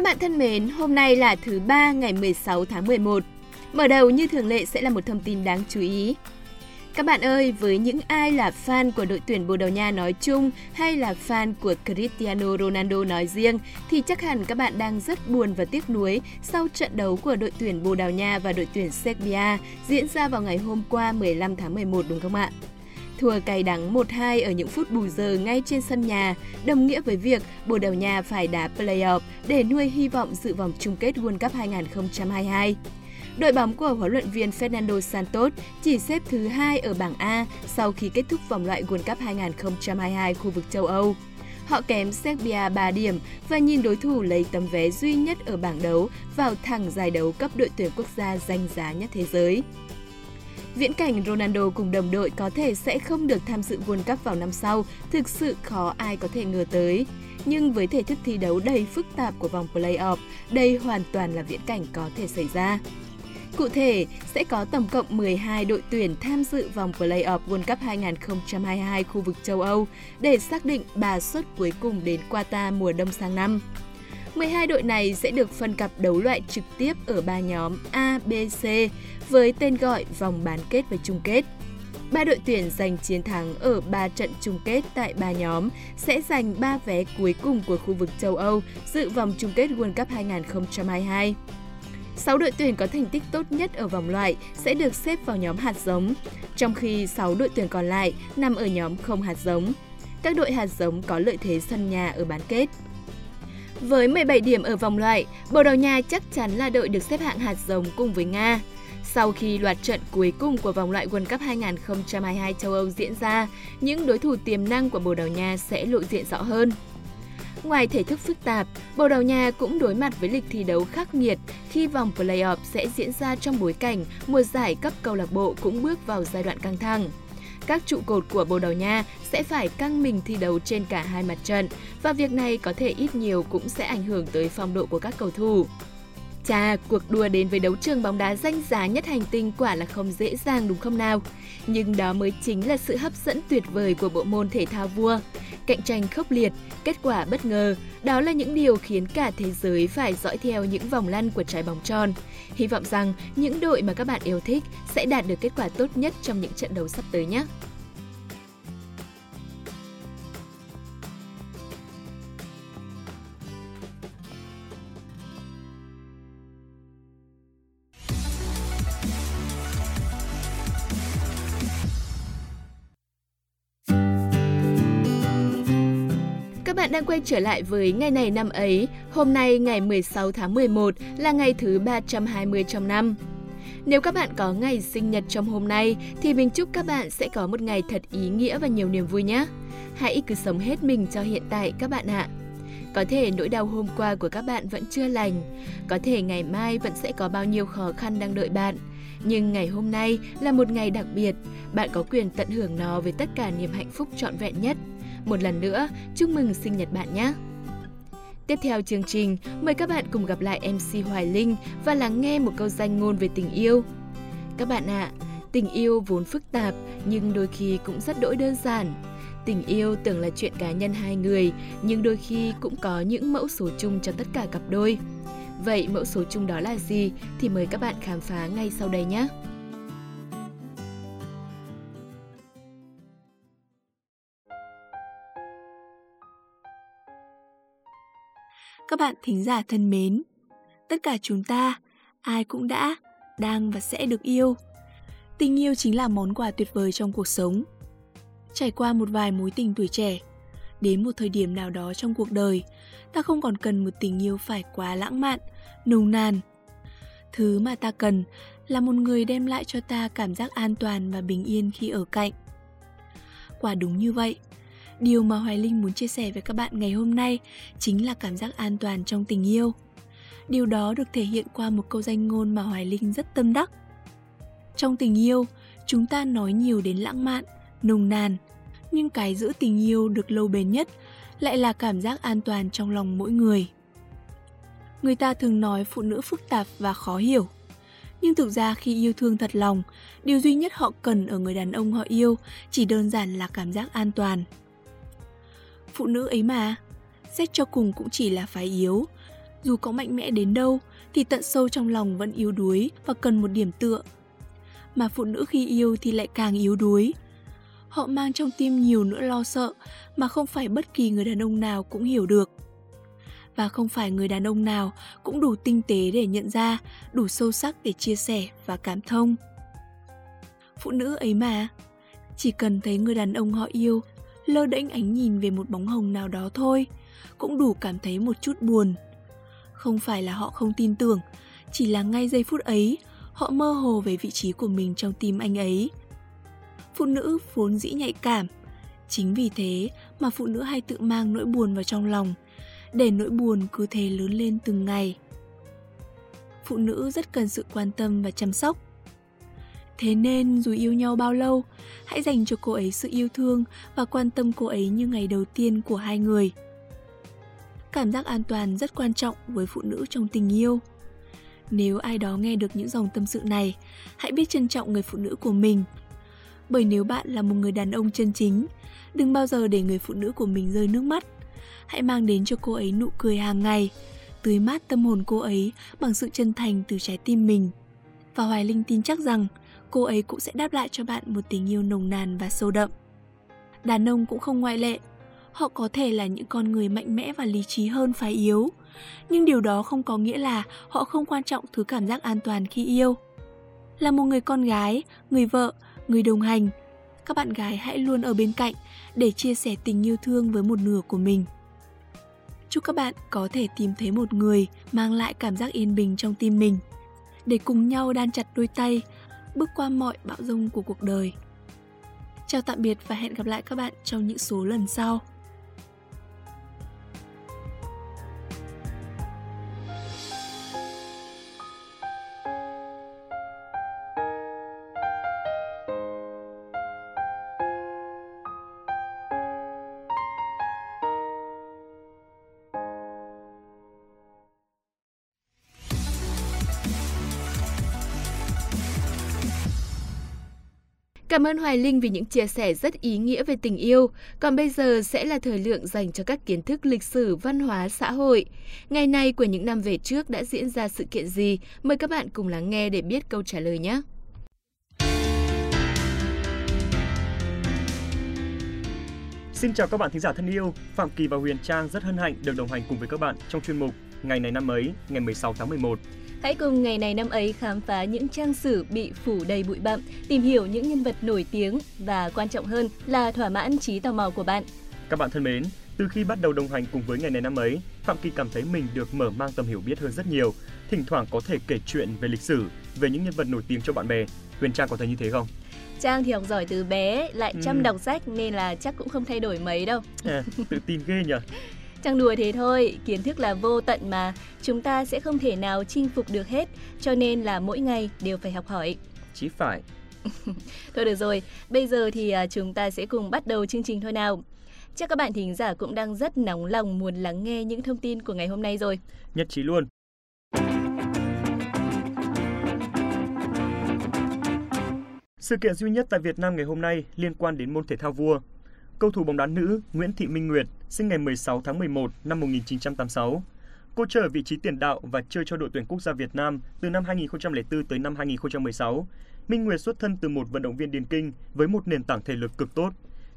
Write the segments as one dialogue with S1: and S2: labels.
S1: Các bạn thân mến, hôm nay là thứ ba ngày 16 tháng 11. Mở đầu như thường lệ sẽ là một thông tin đáng chú ý. Các bạn ơi, với những ai là fan của đội tuyển Bồ Đào Nha nói chung hay là fan của Cristiano Ronaldo nói riêng thì chắc hẳn các bạn đang rất buồn và tiếc nuối sau trận đấu của đội tuyển Bồ Đào Nha và đội tuyển Serbia diễn ra vào ngày hôm qua 15 tháng 11 đúng không ạ? Thua cay đắng 1-2 ở những phút bù giờ ngay trên sân nhà, đồng nghĩa với việc Bồ Đào Nha phải đá play-off để nuôi hy vọng dự vòng chung kết World Cup 2022. Đội bóng của huấn luyện viên Fernando Santos chỉ xếp thứ hai ở bảng A sau khi kết thúc vòng loại World Cup 2022 khu vực châu Âu. Họ kém Serbia 3 điểm và nhìn đối thủ lấy tấm vé duy nhất ở bảng đấu vào thẳng giải đấu cấp đội tuyển quốc gia danh giá nhất thế giới. Viễn cảnh Ronaldo cùng đồng đội có thể sẽ không được tham dự World Cup vào năm sau, thực sự khó ai có thể ngờ tới. Nhưng với thể thức thi đấu đầy phức tạp của vòng play-off, đây hoàn toàn là viễn cảnh có thể xảy ra. Cụ thể, sẽ có tổng cộng 12 đội tuyển tham dự vòng Play-off World Cup 2022 khu vực châu Âu để xác định bà suất cuối cùng đến Qatar mùa đông sang năm. 12 đội này sẽ được phân cặp đấu loại trực tiếp ở ba nhóm A, B, C với tên gọi vòng bán kết và chung kết. Ba đội tuyển giành chiến thắng ở ba trận chung kết tại ba nhóm sẽ giành 3 vé cuối cùng của khu vực châu Âu dự vòng chung kết World Cup 2022. 6 đội tuyển có thành tích tốt nhất ở vòng loại sẽ được xếp vào nhóm hạt giống, trong khi 6 đội tuyển còn lại nằm ở nhóm không hạt giống. Các đội hạt giống có lợi thế sân nhà ở bán kết. Với 17 điểm ở vòng loại, Bồ Đào Nha chắc chắn là đội được xếp hạng hạt giống cùng với Nga. Sau khi loạt trận cuối cùng của vòng loại World Cup 2022 châu Âu diễn ra, những đối thủ tiềm năng của Bồ Đào Nha sẽ lộ diện rõ hơn. Ngoài thể thức phức tạp, Bồ Đào Nha cũng đối mặt với lịch thi đấu khắc nghiệt khi vòng play-off sẽ diễn ra trong bối cảnh mùa giải cấp câu lạc bộ cũng bước vào giai đoạn căng thẳng. Các trụ cột của Bồ Đào Nha sẽ phải căng mình thi đấu trên cả hai mặt trận và việc này có thể ít nhiều cũng sẽ ảnh hưởng tới phong độ của các cầu thủ. Chà, cuộc đua đến với đấu trường bóng đá danh giá nhất hành tinh quả là không dễ dàng đúng không nào? Nhưng đó mới chính là sự hấp dẫn tuyệt vời của bộ môn thể thao vua. Cạnh tranh khốc liệt, kết quả bất ngờ, đó là những điều khiến cả thế giới phải dõi theo những vòng lăn của trái bóng tròn. Hy vọng rằng những đội mà các bạn yêu thích sẽ đạt được kết quả tốt nhất trong những trận đấu sắp tới nhé. Đang quay trở lại với ngày này năm ấy. Hôm nay ngày 16 tháng 11 là ngày thứ 320 trong năm. Nếu các bạn có ngày sinh nhật trong hôm nay thì mình chúc các bạn sẽ có một ngày thật ý nghĩa và nhiều niềm vui nhé. Hãy cứ sống hết mình cho hiện tại các bạn ạ. Có thể nỗi đau hôm qua của các bạn vẫn chưa lành, có thể ngày mai vẫn sẽ có bao nhiêu khó khăn đang đợi bạn. Nhưng ngày hôm nay là một ngày đặc biệt, bạn có quyền tận hưởng nó với tất cả niềm hạnh phúc trọn vẹn nhất. Một lần nữa, chúc mừng sinh nhật bạn nhé! Tiếp theo chương trình, mời các bạn cùng gặp lại MC Hoài Linh và lắng nghe một câu danh ngôn về tình yêu. Các bạn ạ, à, tình yêu vốn phức tạp nhưng đôi khi cũng rất đỗi đơn giản. Tình yêu tưởng là chuyện cá nhân hai người, nhưng đôi khi cũng có những mẫu số chung cho tất cả cặp đôi. Vậy mẫu số chung đó là gì thì mời các bạn khám phá ngay sau đây nhé.
S2: Các bạn thính giả thân mến, tất cả chúng ta, ai cũng đã, đang và sẽ được yêu. Tình yêu chính là món quà tuyệt vời trong cuộc sống. Trải qua một vài mối tình tuổi trẻ, đến một thời điểm nào đó trong cuộc đời, ta không còn cần một tình yêu phải quá lãng mạn, nồng nàn. Thứ mà ta cần là một người đem lại cho ta cảm giác an toàn và bình yên khi ở cạnh. Quả đúng như vậy, Điều mà Hoài Linh muốn chia sẻ với các bạn ngày hôm nay chính là cảm giác an toàn trong tình yêu. Điều đó được thể hiện qua một câu danh ngôn mà Hoài Linh rất tâm đắc. Trong tình yêu, chúng ta nói nhiều đến lãng mạn, nồng nàn, nhưng cái giữ tình yêu được lâu bền nhất lại là cảm giác an toàn trong lòng mỗi người. Người ta thường nói phụ nữ phức tạp và khó hiểu. Nhưng thực ra khi yêu thương thật lòng, điều duy nhất họ cần ở người đàn ông họ yêu chỉ đơn giản là cảm giác an toàn phụ nữ ấy mà xét cho cùng cũng chỉ là phái yếu Dù có mạnh mẽ đến đâu thì tận sâu trong lòng vẫn yếu đuối và cần một điểm tựa. Mà phụ nữ khi yêu thì lại càng yếu đuối. Họ mang trong tim nhiều nỗi lo sợ mà không phải bất kỳ người đàn ông nào cũng hiểu được. Và không phải người đàn ông nào cũng đủ tinh tế để nhận ra, đủ sâu sắc để chia sẻ và cảm thông. Phụ nữ ấy mà, chỉ cần thấy người đàn ông họ yêu lơ đễnh ánh nhìn về một bóng hồng nào đó thôi, cũng đủ cảm thấy một chút buồn. Không phải là họ không tin tưởng, chỉ là ngay giây phút ấy, họ mơ hồ về vị trí của mình trong tim anh ấy. Phụ nữ vốn dĩ nhạy cảm, chính vì thế mà phụ nữ hay tự mang nỗi buồn vào trong lòng, để nỗi buồn cứ thế lớn lên từng ngày. Phụ nữ rất cần sự quan tâm và chăm sóc. Thế nên dù yêu nhau bao lâu, hãy dành cho cô ấy sự yêu thương và quan tâm cô ấy như ngày đầu tiên của hai người. Cảm giác an toàn rất quan trọng với phụ nữ trong tình yêu. Nếu ai đó nghe được những dòng tâm sự này, hãy biết trân trọng người phụ nữ của mình. Bởi nếu bạn là một người đàn ông chân chính, đừng bao giờ để người phụ nữ của mình rơi nước mắt. Hãy mang đến cho cô ấy nụ cười hàng ngày, tưới mát tâm hồn cô ấy bằng sự chân thành từ trái tim mình. Và Hoài Linh tin chắc rằng cô ấy cũng sẽ đáp lại cho bạn một tình yêu nồng nàn và sâu đậm. Đàn ông cũng không ngoại lệ. Họ có thể là những con người mạnh mẽ và lý trí hơn phái yếu, nhưng điều đó không có nghĩa là họ không quan trọng thứ cảm giác an toàn khi yêu. Là một người con gái, người vợ, người đồng hành, các bạn gái hãy luôn ở bên cạnh để chia sẻ tình yêu thương với một nửa của mình. Chúc các bạn có thể tìm thấy một người mang lại cảm giác yên bình trong tim mình để cùng nhau đan chặt đôi tay bước qua mọi bão rông của cuộc đời. Chào tạm biệt và hẹn gặp lại các bạn trong những số lần sau.
S3: Cảm ơn Hoài Linh vì những chia sẻ rất ý nghĩa về tình yêu. Còn bây giờ sẽ là thời lượng dành cho các kiến thức lịch sử, văn hóa, xã hội. Ngày nay của những năm về trước đã diễn ra sự kiện gì? Mời các bạn cùng lắng nghe để biết câu trả lời nhé.
S4: Xin chào các bạn thính giả thân yêu, Phạm Kỳ và Huyền Trang rất hân hạnh được đồng hành cùng với các bạn trong chuyên mục Ngày này năm ấy, ngày 16 tháng 11
S3: Hãy cùng ngày này năm ấy khám phá những trang sử bị phủ đầy bụi bặm, tìm hiểu những nhân vật nổi tiếng và quan trọng hơn là thỏa mãn trí tò mò của bạn.
S4: Các bạn thân mến, từ khi bắt đầu đồng hành cùng với ngày này năm ấy, Phạm Kỳ cảm thấy mình được mở mang tầm hiểu biết hơn rất nhiều. Thỉnh thoảng có thể kể chuyện về lịch sử, về những nhân vật nổi tiếng cho bạn bè. Huyền Trang có thấy như thế không?
S3: Trang thì học giỏi từ bé, lại chăm ừ. đọc sách nên là chắc cũng không thay đổi mấy đâu.
S4: À, tự tin ghê nhỉ?
S3: Chẳng đùa thế thôi, kiến thức là vô tận mà, chúng ta sẽ không thể nào chinh phục được hết, cho nên là mỗi ngày đều phải học hỏi.
S4: Chí phải.
S3: thôi được rồi, bây giờ thì à, chúng ta sẽ cùng bắt đầu chương trình thôi nào. Chắc các bạn thính giả cũng đang rất nóng lòng muốn lắng nghe những thông tin của ngày hôm nay rồi.
S4: Nhất trí luôn. Sự kiện duy nhất tại Việt Nam ngày hôm nay liên quan đến môn thể thao vua Cầu thủ bóng đá nữ Nguyễn Thị Minh Nguyệt sinh ngày 16 tháng 11 năm 1986. Cô chơi ở vị trí tiền đạo và chơi cho đội tuyển quốc gia Việt Nam từ năm 2004 tới năm 2016. Minh Nguyệt xuất thân từ một vận động viên điền kinh với một nền tảng thể lực cực tốt.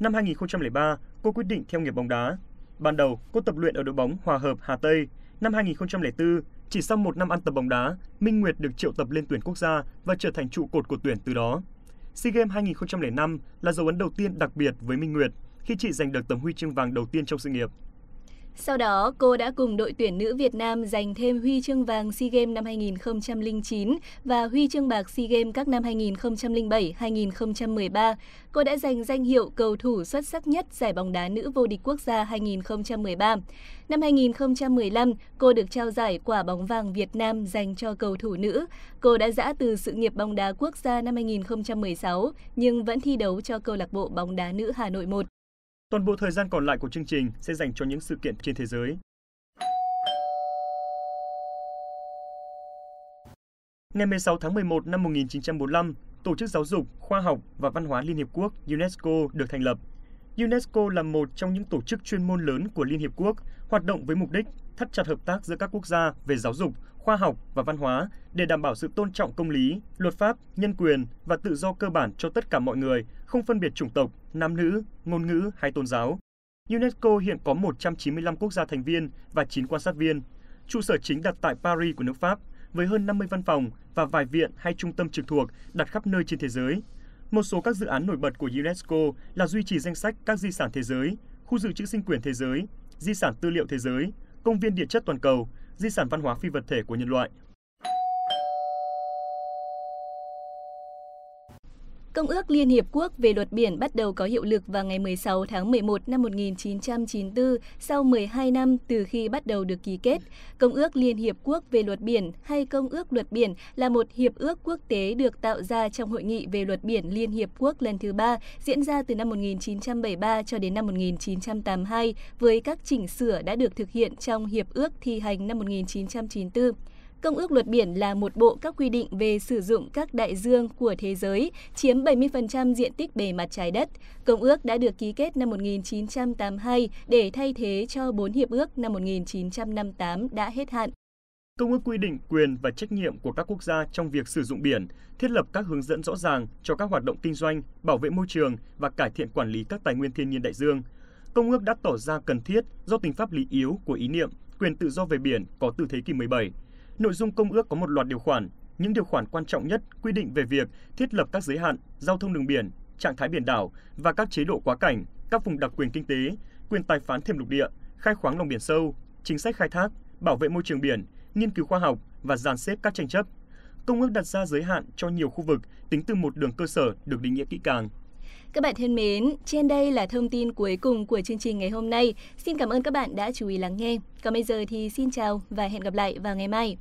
S4: Năm 2003, cô quyết định theo nghiệp bóng đá. Ban đầu, cô tập luyện ở đội bóng Hòa Hợp Hà Tây. Năm 2004, chỉ sau một năm ăn tập bóng đá, Minh Nguyệt được triệu tập lên tuyển quốc gia và trở thành trụ cột của tuyển từ đó. SEA Games 2005 là dấu ấn đầu tiên đặc biệt với Minh Nguyệt khi chị giành được tấm huy chương vàng đầu tiên trong sự nghiệp.
S3: Sau đó, cô đã cùng đội tuyển nữ Việt Nam giành thêm huy chương vàng SEA Games năm 2009 và huy chương bạc SEA Games các năm 2007, 2013. Cô đã giành danh hiệu cầu thủ xuất sắc nhất giải bóng đá nữ vô địch quốc gia 2013. Năm 2015, cô được trao giải quả bóng vàng Việt Nam dành cho cầu thủ nữ. Cô đã giã từ sự nghiệp bóng đá quốc gia năm 2016 nhưng vẫn thi đấu cho câu lạc bộ bóng đá nữ Hà Nội 1.
S4: Toàn bộ thời gian còn lại của chương trình sẽ dành cho những sự kiện trên thế giới. Ngày 16 tháng 11 năm 1945, Tổ chức Giáo dục, Khoa học và Văn hóa Liên Hiệp Quốc UNESCO được thành lập. UNESCO là một trong những tổ chức chuyên môn lớn của Liên Hiệp Quốc, hoạt động với mục đích thắt chặt hợp tác giữa các quốc gia về giáo dục, khoa học và văn hóa để đảm bảo sự tôn trọng công lý, luật pháp, nhân quyền và tự do cơ bản cho tất cả mọi người, không phân biệt chủng tộc, nam nữ, ngôn ngữ hay tôn giáo. UNESCO hiện có 195 quốc gia thành viên và 9 quan sát viên. Trụ sở chính đặt tại Paris của nước Pháp, với hơn 50 văn phòng và vài viện hay trung tâm trực thuộc đặt khắp nơi trên thế giới. Một số các dự án nổi bật của UNESCO là duy trì danh sách các di sản thế giới, khu dự trữ sinh quyền thế giới, di sản tư liệu thế giới, công viên địa chất toàn cầu, di sản văn hóa phi vật thể của nhân loại.
S3: Công ước Liên Hiệp Quốc về luật biển bắt đầu có hiệu lực vào ngày 16 tháng 11 năm 1994 sau 12 năm từ khi bắt đầu được ký kết. Công ước Liên Hiệp Quốc về luật biển hay Công ước luật biển là một hiệp ước quốc tế được tạo ra trong Hội nghị về luật biển Liên Hiệp Quốc lần thứ ba, diễn ra từ năm 1973 cho đến năm 1982 với các chỉnh sửa đã được thực hiện trong hiệp ước thi hành năm 1994. Công ước luật biển là một bộ các quy định về sử dụng các đại dương của thế giới, chiếm 70% diện tích bề mặt trái đất. Công ước đã được ký kết năm 1982 để thay thế cho bốn hiệp ước năm 1958 đã hết hạn.
S4: Công ước quy định quyền và trách nhiệm của các quốc gia trong việc sử dụng biển, thiết lập các hướng dẫn rõ ràng cho các hoạt động kinh doanh, bảo vệ môi trường và cải thiện quản lý các tài nguyên thiên nhiên đại dương. Công ước đã tỏ ra cần thiết do tính pháp lý yếu của ý niệm quyền tự do về biển có từ thế kỷ 17 Nội dung công ước có một loạt điều khoản. Những điều khoản quan trọng nhất quy định về việc thiết lập các giới hạn, giao thông đường biển, trạng thái biển đảo và các chế độ quá cảnh, các vùng đặc quyền kinh tế, quyền tài phán thêm lục địa, khai khoáng lòng biển sâu, chính sách khai thác, bảo vệ môi trường biển, nghiên cứu khoa học và dàn xếp các tranh chấp. Công ước đặt ra giới hạn cho nhiều khu vực tính từ một đường cơ sở được định nghĩa kỹ càng.
S3: Các bạn thân mến, trên đây là thông tin cuối cùng của chương trình ngày hôm nay. Xin cảm ơn các bạn đã chú ý lắng nghe. Còn bây giờ thì xin chào và hẹn gặp lại vào ngày mai.